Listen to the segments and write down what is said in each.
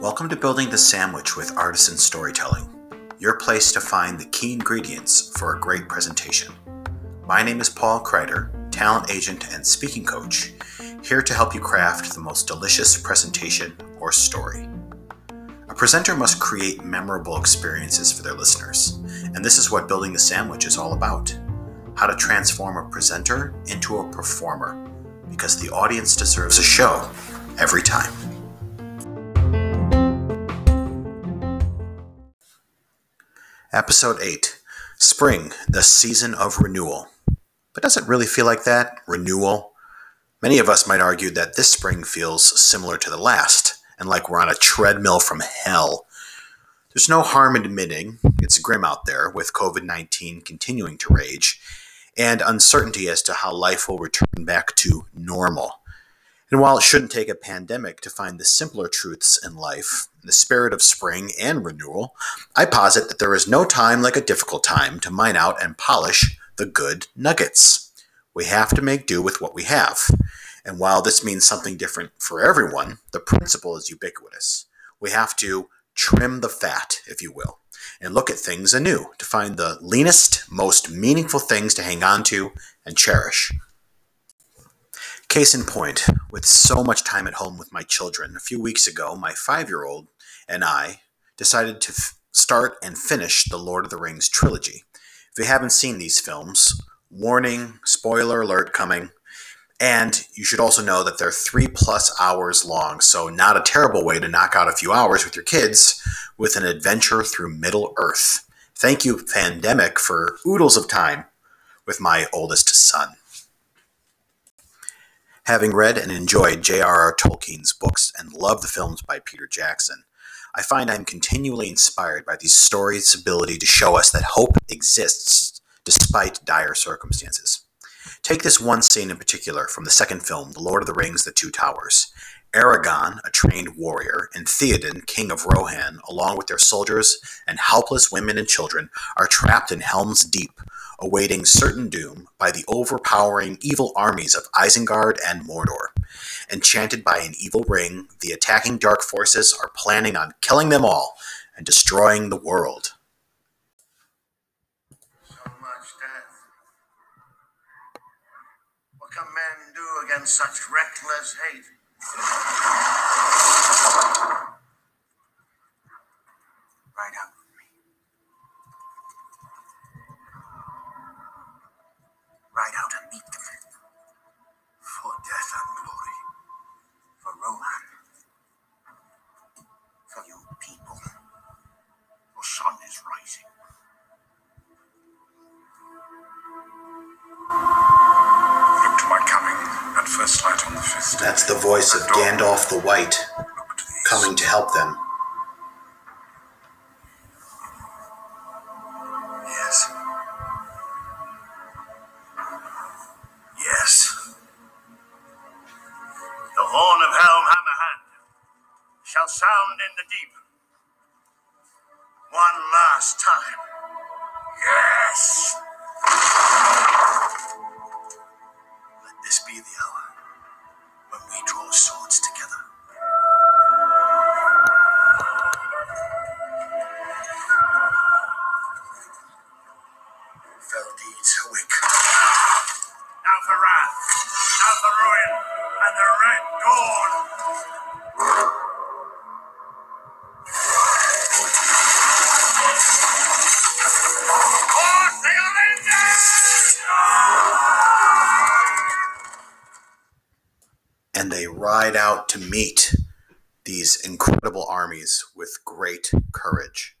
Welcome to Building the Sandwich with Artisan Storytelling, your place to find the key ingredients for a great presentation. My name is Paul Kreider, talent agent and speaking coach, here to help you craft the most delicious presentation or story. A presenter must create memorable experiences for their listeners, and this is what Building the Sandwich is all about how to transform a presenter into a performer, because the audience deserves a show every time. Episode 8 Spring, the season of renewal. But does it really feel like that? Renewal? Many of us might argue that this spring feels similar to the last, and like we're on a treadmill from hell. There's no harm in admitting it's grim out there with COVID 19 continuing to rage, and uncertainty as to how life will return back to normal. And while it shouldn't take a pandemic to find the simpler truths in life, in the spirit of spring and renewal, I posit that there is no time like a difficult time to mine out and polish the good nuggets. We have to make do with what we have. And while this means something different for everyone, the principle is ubiquitous. We have to trim the fat, if you will, and look at things anew to find the leanest, most meaningful things to hang on to and cherish. Case in point, with so much time at home with my children, a few weeks ago, my five year old and I decided to f- start and finish the Lord of the Rings trilogy. If you haven't seen these films, warning, spoiler alert coming. And you should also know that they're three plus hours long, so not a terrible way to knock out a few hours with your kids with an adventure through Middle Earth. Thank you, pandemic, for oodles of time with my oldest son. Having read and enjoyed J.R.R. Tolkien's books and love the films by Peter Jackson, I find I'm continually inspired by these stories' ability to show us that hope exists despite dire circumstances. Take this one scene in particular from the second film, The Lord of the Rings The Two Towers. Aragorn, a trained warrior, and Theoden, king of Rohan, along with their soldiers and helpless women and children, are trapped in Helm's Deep, awaiting certain doom by the overpowering evil armies of Isengard and Mordor. Enchanted by an evil ring, the attacking dark forces are planning on killing them all and destroying the world. So much death. What can against such reckless hate? That's the voice of Gandalf the White coming to help them. Yes. Yes. The horn of Helm Hammerhand shall sound in the deep. One last time. Yes! Fell deeds awake. Now for wrath, now for ruin, and the red dawn. And they ride out to meet these incredible armies with great courage.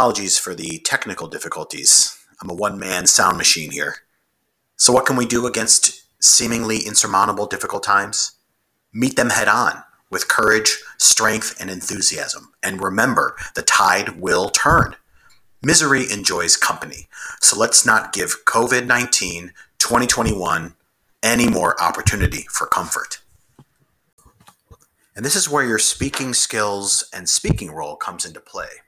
Apologies for the technical difficulties. I'm a one man sound machine here. So, what can we do against seemingly insurmountable difficult times? Meet them head on with courage, strength, and enthusiasm. And remember, the tide will turn. Misery enjoys company. So let's not give COVID 19 2021 any more opportunity for comfort. And this is where your speaking skills and speaking role comes into play.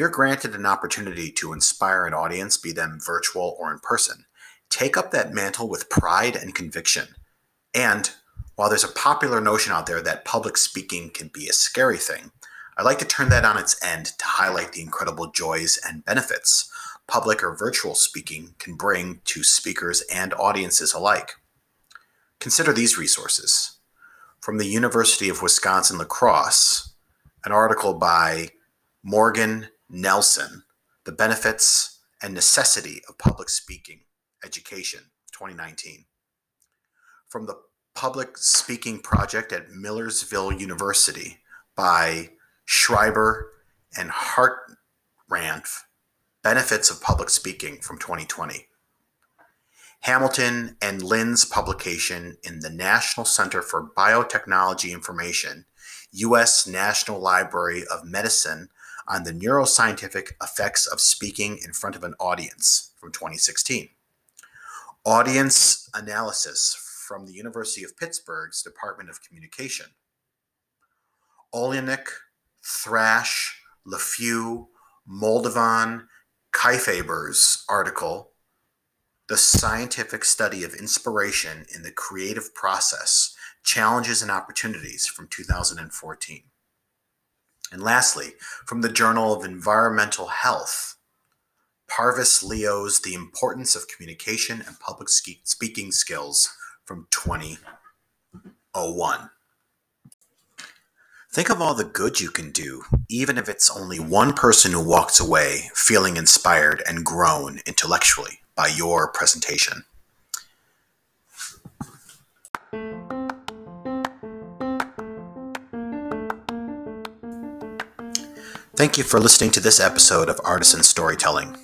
You're granted an opportunity to inspire an audience, be them virtual or in person, take up that mantle with pride and conviction. And while there's a popular notion out there that public speaking can be a scary thing, I'd like to turn that on its end to highlight the incredible joys and benefits public or virtual speaking can bring to speakers and audiences alike. Consider these resources. From the University of Wisconsin La Crosse, an article by Morgan Nelson, The Benefits and Necessity of Public Speaking Education, 2019. From the Public Speaking Project at Millersville University by Schreiber and Hartranft, Benefits of Public Speaking from 2020. Hamilton and Lynn's publication in the National Center for Biotechnology Information, U.S. National Library of Medicine on the neuroscientific effects of speaking in front of an audience from 2016. Audience analysis from the University of Pittsburgh's Department of Communication. Oleynick, Thrash, LeFew, Moldovan, Kieffaber's article, The Scientific Study of Inspiration in the Creative Process Challenges and Opportunities from 2014. And lastly, from the Journal of Environmental Health, Parvis Leo's The Importance of Communication and Public Speaking Skills from 2001. Think of all the good you can do, even if it's only one person who walks away feeling inspired and grown intellectually by your presentation. Thank you for listening to this episode of Artisan Storytelling.